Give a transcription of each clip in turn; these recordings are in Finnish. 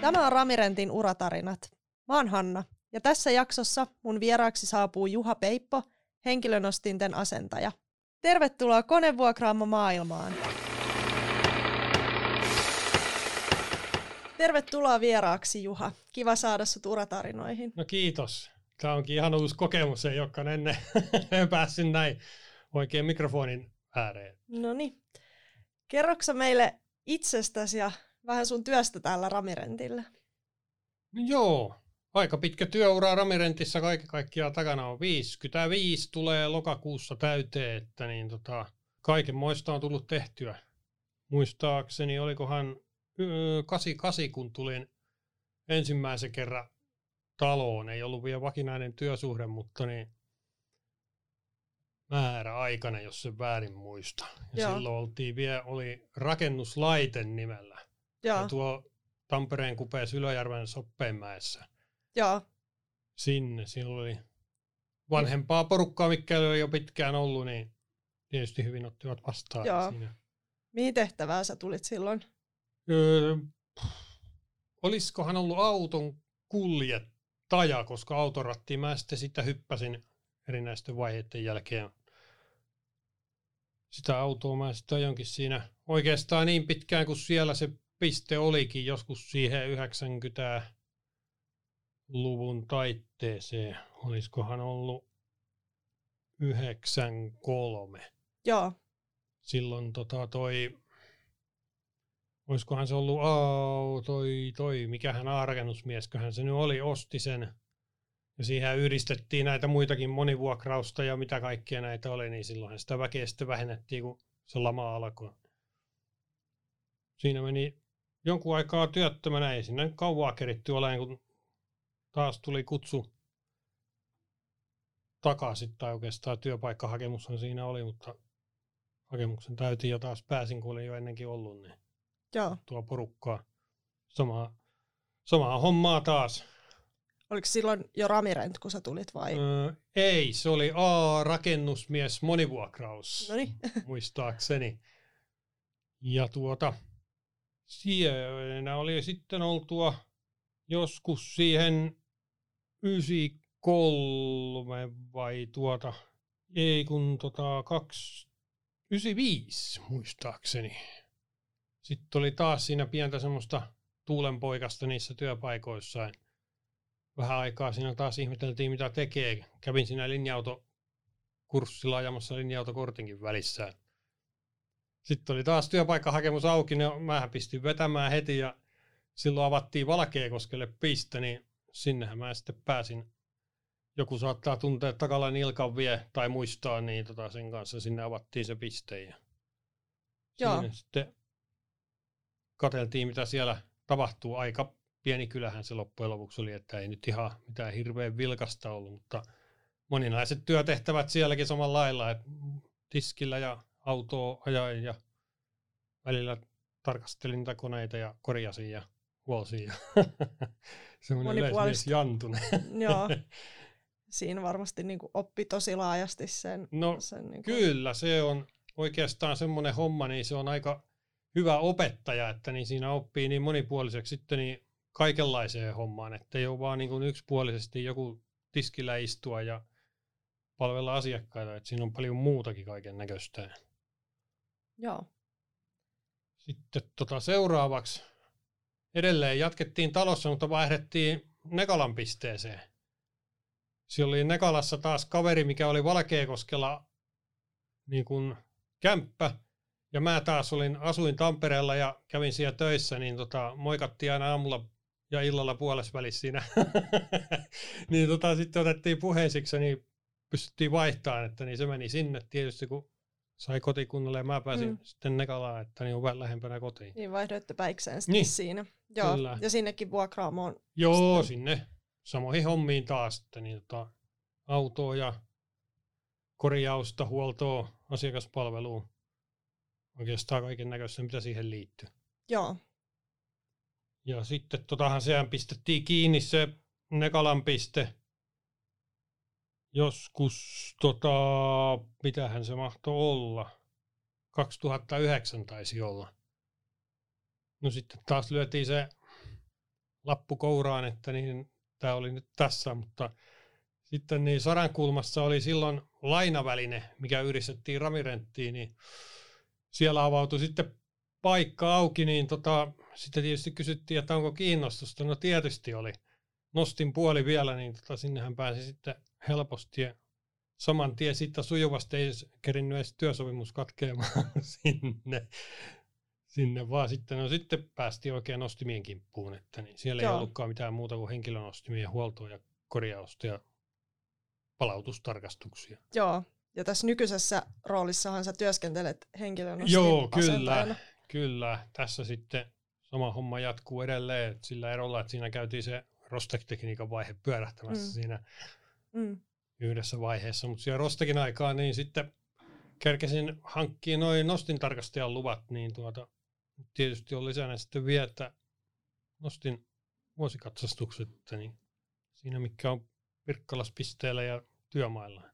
Tämä on Ramirentin uratarinat. Mä oon Hanna, ja tässä jaksossa mun vieraaksi saapuu Juha Peippo, henkilönostinten asentaja. Tervetuloa konevuokraamo maailmaan. Tervetuloa vieraaksi, Juha. Kiva saada sut uratarinoihin. No kiitos. Tämä onkin ihan uusi kokemus, ei olekaan ennen päässyt näin oikein mikrofonin ääreen. No niin. Kerroksä meille itsestäsi ja vähän sun työstä täällä Ramirentillä? No joo, aika pitkä työura Ramirentissa kaiken kaikkiaan takana on 55, tulee lokakuussa täyteen, että niin tota, kaiken moista on tullut tehtyä. Muistaakseni olikohan 88, kun tulin ensimmäisen kerran taloon, ei ollut vielä vakinainen työsuhde, mutta niin määräaikainen, jos se väärin muista. Ja Joo. silloin oltiin vielä, oli rakennuslaite nimellä. Joo. Ja tuo Tampereen kupeessa Ylöjärven Soppeenmäessä. Joo. Sinne. Silloin oli vanhempaa porukkaa, mikä oli jo pitkään ollut, niin tietysti hyvin ottivat vastaan Joo. siinä. Mihin tehtävään sä tulit silloin? Öö, olisikohan ollut auton kuljettaja, koska autorattiin mä sitten sitä hyppäsin erinäisten vaiheiden jälkeen. Sitä autoa mä sitten ajonkin siinä oikeastaan niin pitkään kuin siellä se piste olikin joskus siihen 90-luvun taitteeseen. Olisikohan ollut 93. Joo. Silloin tota toi olisikohan se ollut, oh, toi, toi, mikähän A-rakennusmiesköhän se nyt oli, osti sen. Ja siihen yhdistettiin näitä muitakin monivuokrausta ja mitä kaikkea näitä oli, niin silloin sitä väkeä sitten vähennettiin, kun se lama alkoi. Siinä meni jonkun aikaa työttömänä, ei sinne kauaa keritty olemaan, kun taas tuli kutsu takaisin, tai oikeastaan työpaikkahakemushan siinä oli, mutta hakemuksen täytin ja taas pääsin, kun olin jo ennenkin ollut. Niin. Joo. tuo porukkaa. Samaa, samaa hommaa taas. Oliko silloin jo Ramirent, kun sä tulit vai? Öö, ei, se oli A-rakennusmies monivuokraus, Noniin. muistaakseni. Ja tuota, siellä oli sitten oltua joskus siihen 93 vai tuota, ei kun tota 2, 95 muistaakseni sitten oli taas siinä pientä semmoista tuulenpoikasta niissä työpaikoissa. Vähän aikaa siinä taas ihmeteltiin, mitä tekee. Kävin siinä linja-autokurssilla ajamassa linja-autokortinkin välissä. Sitten oli taas työpaikkahakemus auki, niin mä pistin vetämään heti ja silloin avattiin Valkeakoskelle piste, niin sinnehän mä sitten pääsin. Joku saattaa tuntea takalla nilkan vie tai muistaa, niin tota sen kanssa sinne avattiin se piste. Ja Joo. Sitten katseltiin, mitä siellä tapahtuu. Aika pieni kylähän se loppujen lopuksi oli, että ei nyt ihan mitään hirveän vilkasta ollut, mutta moninaiset työtehtävät sielläkin samalla lailla, että tiskillä ja autoa ajain ja välillä tarkastelin niitä koneita ja korjasin ja huolsin ja semmoinen yleismies Jantunen. Joo. Siinä varmasti niin oppi tosi laajasti sen. No sen niin kuin... kyllä, se on oikeastaan semmoinen homma, niin se on aika hyvä opettaja, että niin siinä oppii niin monipuoliseksi sitten niin kaikenlaiseen hommaan, että ei ole vaan niin kuin yksipuolisesti joku tiskillä istua ja palvella asiakkaita, että siinä on paljon muutakin kaiken näköistä. Joo. Sitten tota seuraavaksi edelleen jatkettiin talossa, mutta vaihdettiin Nekalan pisteeseen. Siellä oli Nekalassa taas kaveri, mikä oli Valkeakoskella niin kuin kämppä, ja mä taas olin, asuin Tampereella ja kävin siellä töissä, niin tota, moikattiin aina aamulla ja illalla puolesvälissä siinä. niin tota, sitten otettiin puheisiksi, niin pystyttiin vaihtamaan, että niin se meni sinne tietysti, kun sai kotikunnalle ja mä pääsin mm. sitten Nekalaan, että niin on vähän lähempänä kotiin. Niin vaihdoitte päikseen sitten niin. siinä. Joo, Kyllä. ja sinnekin vuokraamoon. Joo, sitten. sinne samoihin hommiin taas, että niin tota, autoa ja korjausta, huoltoa, asiakaspalvelua oikeastaan kaiken näköistä, mitä siihen liittyy. Joo. Ja sitten totahan sehän pistettiin kiinni se Nekalan piste. joskus, tota, mitähän se mahtoi olla, 2009 taisi olla. No sitten taas lyötiin se lappu kouraan, että niin tämä oli nyt tässä, mutta sitten niin Sarankulmassa oli silloin lainaväline, mikä yhdistettiin ramirenttiin, niin siellä avautui sitten paikka auki, niin tota, sitten tietysti kysyttiin, että onko kiinnostusta. No tietysti oli. Nostin puoli vielä, niin tota, sinnehän pääsi sitten helposti ja saman tien sitten sujuvasti ei kerinnyt edes työsopimus katkeamaan sinne, sinne, vaan sitten, no sitten päästiin oikein nostimien kimppuun, että niin siellä Joo. ei ollutkaan mitään muuta kuin henkilönostimien huoltoa ja korjausta ja palautustarkastuksia. Joo, ja tässä nykyisessä roolissahan sä työskentelet henkilön Joo, kyllä, kyllä. Tässä sitten sama homma jatkuu edelleen, sillä erolla, että siinä käytiin se Rostek-tekniikan vaihe pyörähtämässä mm. siinä mm. yhdessä vaiheessa, mutta siellä Rostekin aikaa niin sitten kerkesin hankkia noin nostin tarkastajan luvat, niin tuota, tietysti on lisänä sitten vielä, että nostin vuosikatsastukset, niin siinä mikä on Pirkkalaspisteellä ja työmailla.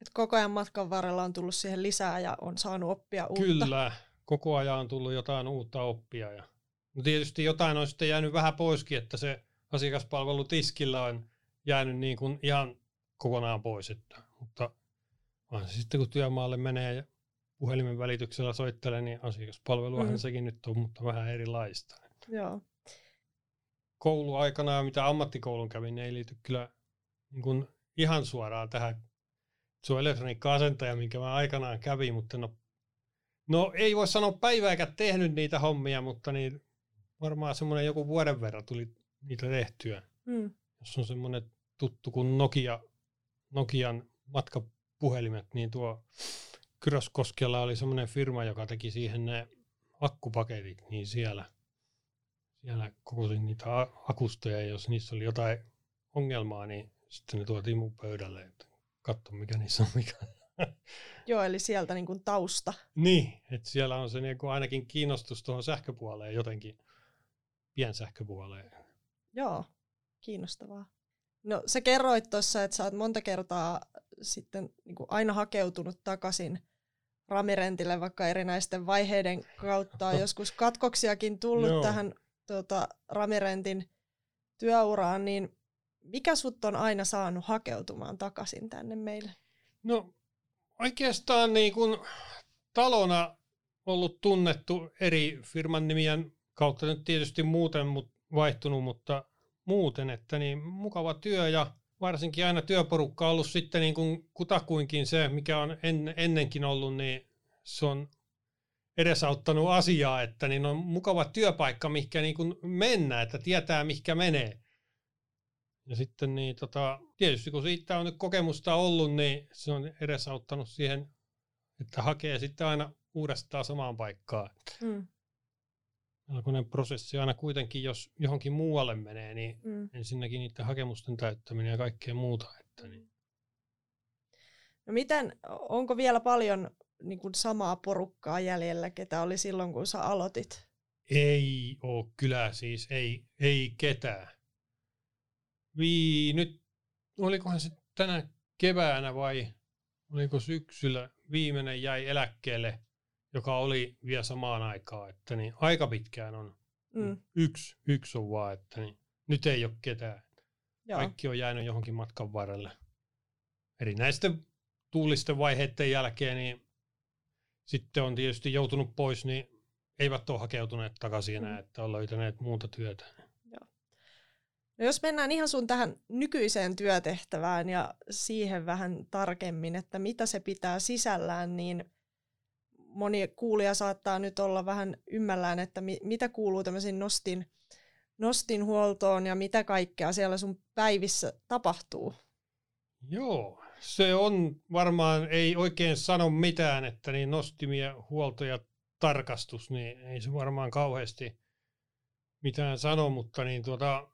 Et koko ajan matkan varrella on tullut siihen lisää ja on saanut oppia uutta. Kyllä, koko ajan on tullut jotain uutta oppia. Ja, no tietysti jotain on sitten jäänyt vähän poiskin, että se asiakaspalvelu tiskillä on jäänyt niin kuin ihan kokonaan pois. Että, mutta vaan sitten kun työmaalle menee ja puhelimen välityksellä soittelee, niin asiakaspalveluahan mm. sekin nyt on, mutta vähän erilaista. Joo. Kouluaikana, mitä ammattikoulun kävin, ei liity kyllä niin kuin ihan suoraan tähän. Se on elektroniikka-asentaja, minkä mä aikanaan kävin, mutta no, no ei voi sanoa päivääkään tehnyt niitä hommia, mutta niin varmaan semmoinen joku vuoden verran tuli niitä tehtyä. Mm. Jos on semmoinen tuttu kuin Nokia, Nokian matkapuhelimet, niin tuo Kyroskoskella oli semmoinen firma, joka teki siihen ne akkupaketit, niin siellä, siellä kokosin niitä akustoja, jos niissä oli jotain ongelmaa, niin sitten ne tuotiin mun pöydälle, että katso mikä niissä on mikä. Joo, eli sieltä niin kuin tausta. Niin, että siellä on se niin kuin ainakin kiinnostus tuohon sähköpuoleen jotenkin, piensähköpuoleen. Joo, kiinnostavaa. No sä kerroit tuossa, että sä oot monta kertaa sitten niin kuin aina hakeutunut takaisin Ramirentille, vaikka erinäisten vaiheiden kautta on joskus katkoksiakin tullut Joo. tähän tuota, Ramirentin työuraan, niin mikä sut on aina saanut hakeutumaan takaisin tänne meille? No oikeastaan niin kun talona ollut tunnettu eri firman nimien kautta nyt tietysti muuten mut vaihtunut, mutta muuten, että niin mukava työ ja varsinkin aina työporukka on ollut sitten niin kuin kutakuinkin se, mikä on en, ennenkin ollut, niin se on edesauttanut asiaa, että niin on mukava työpaikka, mikä niin kuin mennä, että tietää, mikä menee. Ja sitten niin, tota, tietysti kun siitä on nyt kokemusta ollut, niin se on edesauttanut siihen, että hakee sitten aina uudestaan samaan paikkaan. Mm. Melkoinen prosessi aina kuitenkin, jos johonkin muualle menee, niin mm. ensinnäkin niiden hakemusten täyttäminen ja kaikkea muuta. Että niin. No miten, onko vielä paljon niin kuin samaa porukkaa jäljellä, ketä oli silloin, kun sä aloitit? Ei ole kyllä siis, ei, ei ketään. Vii, nyt, olikohan se tänä keväänä vai oliko syksyllä viimeinen jäi eläkkeelle, joka oli vielä samaan aikaan, että niin aika pitkään on mm. yksi, yksi on vaan, että niin nyt ei ole ketään. Joo. Kaikki on jäänyt johonkin matkan varrelle. Erinäisten tuulisten vaiheiden jälkeen, niin sitten on tietysti joutunut pois, niin eivät ole hakeutuneet takaisin enää, mm. että on löytäneet muuta työtä. No jos mennään ihan sun tähän nykyiseen työtehtävään ja siihen vähän tarkemmin, että mitä se pitää sisällään, niin moni kuulija saattaa nyt olla vähän ymmällään, että mi- mitä kuuluu tämmöisiin nostin, nostin huoltoon ja mitä kaikkea siellä sun päivissä tapahtuu? Joo, se on varmaan, ei oikein sano mitään, että niin nostimia huolto ja tarkastus, niin ei se varmaan kauheasti mitään sano, mutta niin tuota,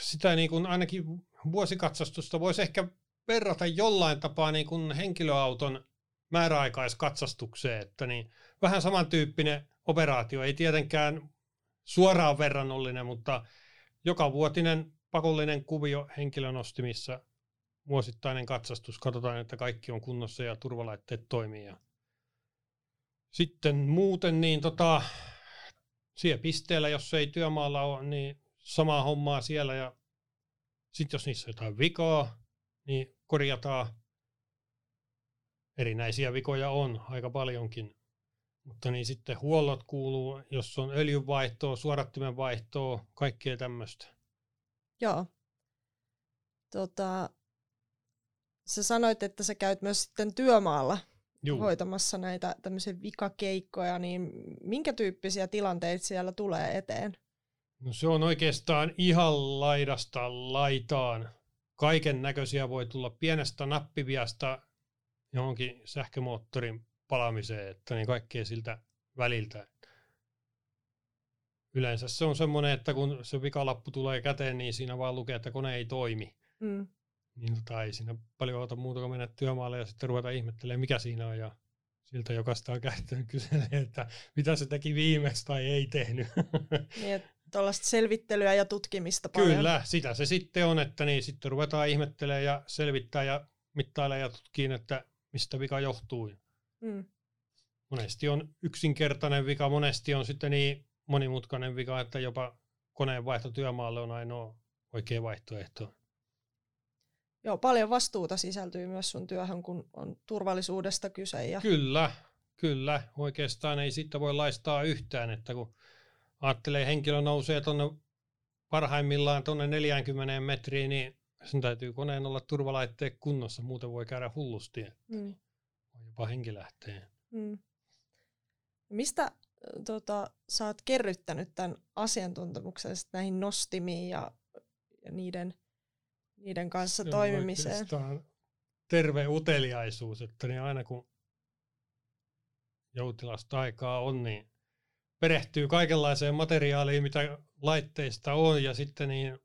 sitä niin kuin ainakin vuosikatsastusta voisi ehkä verrata jollain tapaa niin kuin henkilöauton määräaikaiskatsastukseen, että niin vähän samantyyppinen operaatio, ei tietenkään suoraan verrannollinen, mutta joka vuotinen pakollinen kuvio henkilönostimissa vuosittainen katsastus, katsotaan, että kaikki on kunnossa ja turvalaitteet toimii. Ja sitten muuten niin tota, siellä pisteellä, jos ei työmaalla ole, niin samaa hommaa siellä ja sitten jos niissä on jotain vikaa, niin korjataan. Erinäisiä vikoja on aika paljonkin. Mutta niin sitten huollot kuuluu, jos on öljynvaihtoa, suodattimen vaihtoa, kaikkea tämmöistä. Joo. Tota, sä sanoit, että sä käyt myös sitten työmaalla Juu. hoitamassa näitä tämmöisiä vikakeikkoja, niin minkä tyyppisiä tilanteita siellä tulee eteen? No se on oikeastaan ihan laidasta laitaan. Kaiken näköisiä voi tulla pienestä nappiviasta johonkin sähkömoottorin palamiseen, että niin kaikkea siltä väliltä. Yleensä se on semmoinen, että kun se vikalappu tulee käteen, niin siinä vaan lukee, että kone ei toimi. Mm. Niin tota, ei siinä paljon ota muuta kuin mennä työmaalle ja sitten ruveta ihmettelemään, mikä siinä on. Ja siltä, joka sitä on käyttänyt, kyselee, että mitä se teki viimeksi tai ei tehnyt. Niin, tuollaista selvittelyä ja tutkimista paljon. Kyllä, sitä se sitten on, että niin sitten ruvetaan ihmettelemään ja selvittää ja mittailee ja tutkii, että mistä vika johtuu. Mm. Monesti on yksinkertainen vika, monesti on sitten niin monimutkainen vika, että jopa koneen vaihto työmaalle on ainoa oikea vaihtoehto. Joo, paljon vastuuta sisältyy myös sun työhön, kun on turvallisuudesta kyse. Ja... Kyllä, kyllä. Oikeastaan ei siitä voi laistaa yhtään, että kun ajattelee henkilö nousee tuonne parhaimmillaan tuonne 40 metriin, niin sen täytyy koneen olla turvalaitteet kunnossa, muuten voi käydä hullusti. Mm. Voi jopa henki lähtee. Mm. Mistä tota, sä oot kerryttänyt tämän asiantuntemuksen näihin nostimiin ja, ja niiden, niiden kanssa Se toimimiseen? terve uteliaisuus, että niin aina kun joutilasta aikaa on, niin perehtyy kaikenlaiseen materiaaliin, mitä laitteista on, ja sitten niin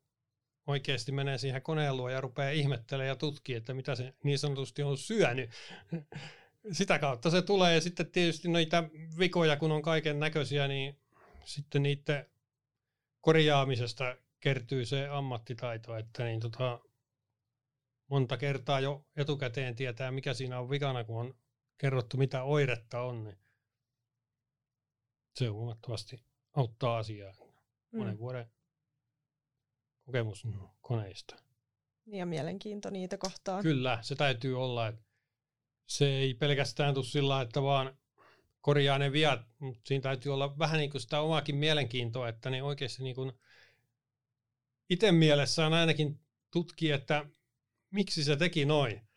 oikeasti menee siihen koneen luo ja rupeaa ihmettelemään ja tutkii, että mitä se niin sanotusti on syönyt. Sitä kautta se tulee, ja sitten tietysti noita vikoja, kun on kaiken näköisiä, niin sitten niiden korjaamisesta kertyy se ammattitaito, että niin tota, monta kertaa jo etukäteen tietää, mikä siinä on vikana, kun on kerrottu, mitä oiretta on, niin se huomattavasti auttaa asiaa. Monen mm. vuoden kokemus koneista. Ja mielenkiinto niitä kohtaan. Kyllä, se täytyy olla. Että se ei pelkästään tule sillä, että vaan korjaa ne viat, mutta siinä täytyy olla vähän niin kuin sitä omaakin mielenkiintoa, että niin oikeasti niin kuin itse mielessään ainakin tutkii, että miksi se teki noin.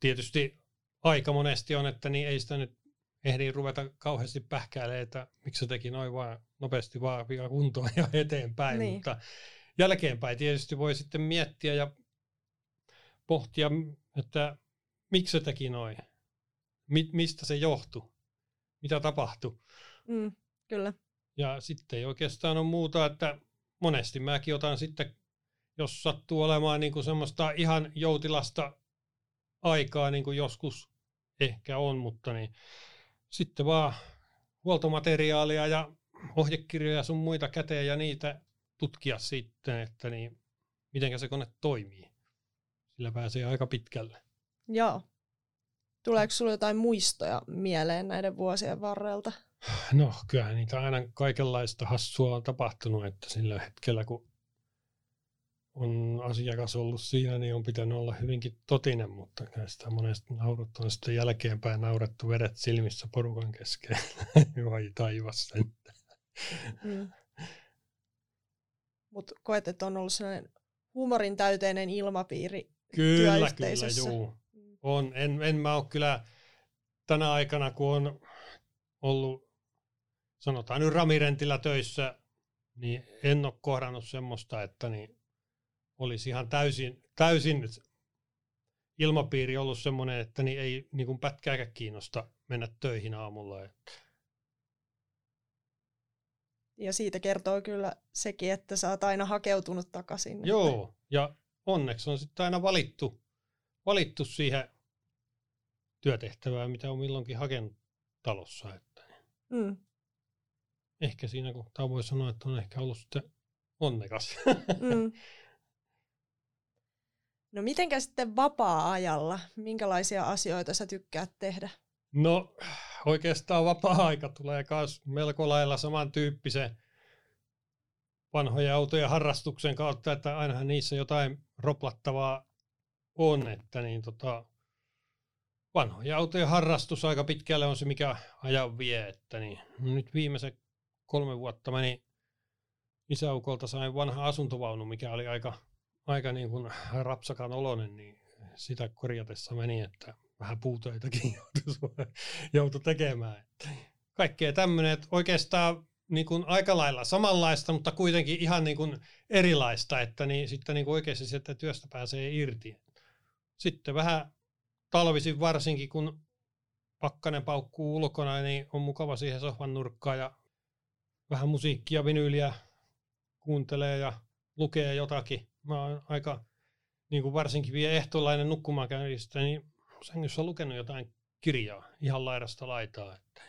Tietysti aika monesti on, että niin ei sitä nyt ehdi ruveta kauheasti pähkäilemään, että miksi se teki noin vaan nopeasti vaan vika kuntoon ja eteenpäin, niin. mutta jälkeenpäin tietysti voi sitten miettiä ja pohtia, että miksi se teki noin, Mi- mistä se johtui, mitä tapahtui. Mm, kyllä. Ja sitten ei oikeastaan ole muuta, että monesti mäkin otan sitten, jos sattuu olemaan niin kuin semmoista ihan joutilasta aikaa, niin kuin joskus ehkä on, mutta niin sitten vaan huoltomateriaalia ja ohjekirjoja sun muita käteen ja niitä tutkia sitten, että niin, miten se kone toimii. Sillä pääsee aika pitkälle. Joo. Tuleeko sinulle jotain muistoja mieleen näiden vuosien varrelta? No, kyllähän niitä aina kaikenlaista hassua on tapahtunut, että sillä hetkellä kun on asiakas ollut siinä, niin on pitänyt olla hyvinkin totinen, mutta sitä monesti naurut on sitten jälkeenpäin naurettu vedet silmissä porukan kesken. Vai taivas sen. Mm. Mutta koet, että on ollut sellainen huumorin täyteinen ilmapiiri Kyllä, kyllä, juu. Mm. On. En, en mä ole kyllä tänä aikana, kun on ollut, sanotaan nyt ramirentillä töissä, niin en ole kohdannut semmoista, että niin olisi ihan täysin, täysin ilmapiiri ollut semmoinen, että niin ei niin kuin pätkääkään kiinnosta mennä töihin aamulla. Ja siitä kertoo kyllä sekin, että sä oot aina hakeutunut takaisin. Joo, ja onneksi on sitten aina valittu, valittu siihen työtehtävään, mitä on milloinkin hakenut talossa. Että mm. Ehkä siinä kohtaa voi sanoa, että on ehkä ollut sitten onnekas. Mm. No mitenkä sitten vapaa-ajalla? Minkälaisia asioita sä tykkäät tehdä? No oikeastaan vapaa-aika tulee myös melko lailla samantyyppisen vanhoja autoja harrastuksen kautta, että ainahan niissä jotain roplattavaa on, että niin tota, vanhoja autoja harrastus aika pitkälle on se, mikä ajan vie, että niin, no nyt viimeisen kolme vuotta meni isäukolta sain vanha asuntovaunu, mikä oli aika, aika niin kuin rapsakan oloinen, niin sitä korjatessa meni, että vähän puutöitäkin joutui, tekemään. Kaikkea tämmöinen, että oikeastaan niin kuin aika lailla samanlaista, mutta kuitenkin ihan niin kuin erilaista, että niin, sitten niin kuin oikeasti sieltä työstä pääsee irti. Sitten vähän talvisin varsinkin, kun pakkanen paukkuu ulkona, niin on mukava siihen sohvan nurkkaan ja vähän musiikkia, vinyyliä kuuntelee ja lukee jotakin. Mä oon aika, niin kuin varsinkin vielä ehtolainen nukkumaan käynnistä, niin sängyssä lukenut jotain kirjaa ihan laidasta laitaa. Että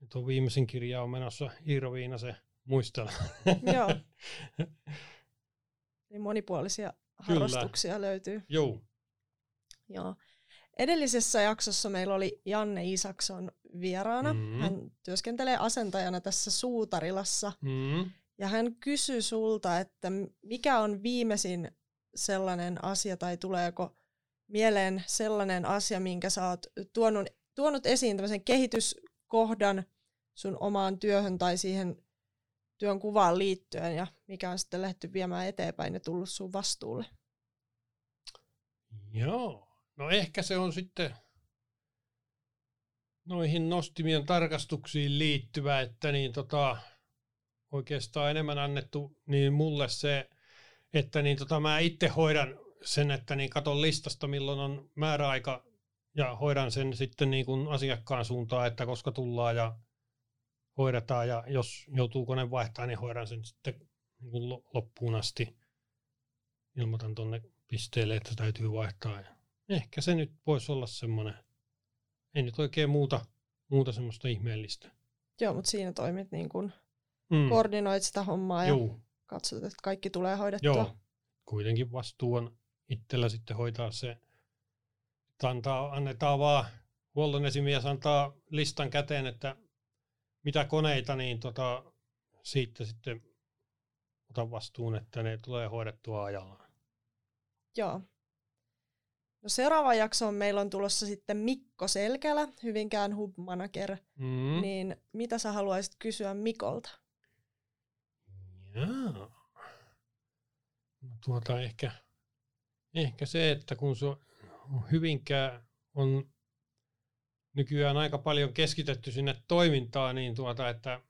nyt on viimeisin kirja on menossa Iiro Viinasen muistella. Joo. Niin monipuolisia harrastuksia Kyllä. löytyy. Joo. Joo. Edellisessä jaksossa meillä oli Janne Isakson vieraana. Mm-hmm. Hän työskentelee asentajana tässä Suutarilassa. Mm-hmm. Ja hän kysyi sulta, että mikä on viimeisin sellainen asia tai tuleeko mieleen sellainen asia, minkä sä oot tuonut, tuonut esiin tämmöisen kehityskohdan sun omaan työhön tai siihen työn kuvaan liittyen ja mikä on sitten lähdetty viemään eteenpäin ja tullut sun vastuulle? Joo, no ehkä se on sitten noihin nostimien tarkastuksiin liittyvä, että niin tota, oikeastaan enemmän annettu niin mulle se, että niin tota, mä itse hoidan sen, että niin katon listasta, milloin on määräaika ja hoidan sen sitten niin kuin asiakkaan suuntaan, että koska tullaan ja hoidetaan ja jos joutuu kone vaihtaa, niin hoidan sen sitten niin kuin loppuun asti. Ilmoitan tuonne pisteelle, että täytyy vaihtaa. Ja ehkä se nyt voisi olla semmoinen, ei nyt oikein muuta, muuta semmoista ihmeellistä. Joo, mutta siinä toimit niin kuin, mm. koordinoit sitä hommaa ja Joo. katsot, että kaikki tulee hoidettua. Joo, kuitenkin vastuu on itsellä sitten hoitaa se, että antaa, annetaan vaan, huollon esimies antaa listan käteen, että mitä koneita, niin tota, siitä sitten otan vastuun, että ne tulee hoidettua ajallaan. Joo. No seuraava jakso meillä on tulossa sitten Mikko Selkälä, Hyvinkään Hub Manager. Mm. Niin mitä sä haluaisit kysyä Mikolta? No tuota ehkä, ehkä se, että kun se Hyvinkään on nykyään aika paljon keskitetty sinne toimintaan, niin tuota, että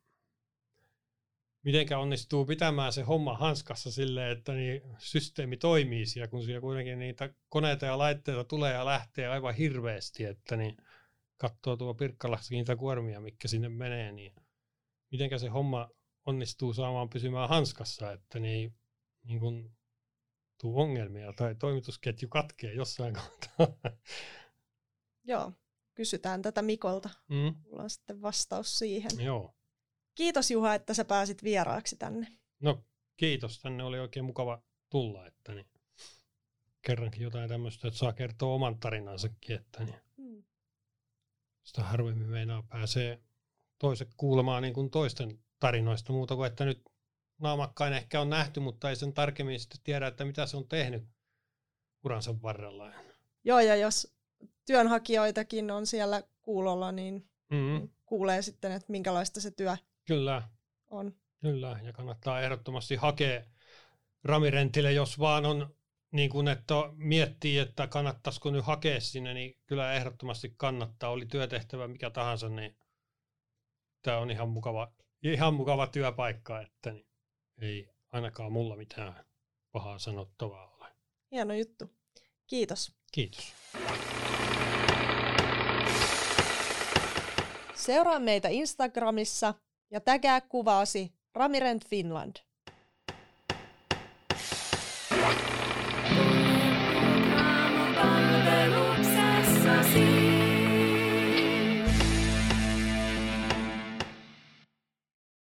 mitenkä onnistuu pitämään se homma hanskassa silleen, että niin systeemi toimii siellä, kun siellä kuitenkin niitä koneita ja laitteita tulee ja lähtee aivan hirveästi, että niin katsoo tuo Pirkkalassa niitä kuormia, mikä sinne menee, niin mitenkä se homma onnistuu saamaan pysymään hanskassa, että niin, niin kun tuu ongelmia tai toimitusketju katkee jossain kohtaa. Joo, kysytään tätä Mikolta. Mm. Mulla on sitten vastaus siihen. Joo. Kiitos Juha, että sä pääsit vieraaksi tänne. No kiitos, tänne oli oikein mukava tulla, että niin kerrankin jotain tämmöistä, että saa kertoa oman tarinansakin, että niin mm. sitä harvemmin meinaa pääsee toiset kuulemaan niin kuin toisten tarinoista muuta kuin, että nyt naamakkain ehkä on nähty, mutta ei sen tarkemmin sitten tiedä, että mitä se on tehnyt uransa varrella. Joo, ja jos työnhakijoitakin on siellä kuulolla, niin mm-hmm. kuulee sitten, että minkälaista se työ Kyllä. on. Kyllä, ja kannattaa ehdottomasti hakea ramirentille, jos vaan on niin kuin, että miettii, että kannattaisiko nyt hakea sinne, niin kyllä ehdottomasti kannattaa. Oli työtehtävä mikä tahansa, niin tämä on ihan mukava, ihan mukava työpaikka, että niin ei ainakaan mulla mitään pahaa sanottavaa ole. Hieno juttu. Kiitos. Kiitos. Seuraa meitä Instagramissa ja tägää kuvaasi Ramirent Finland.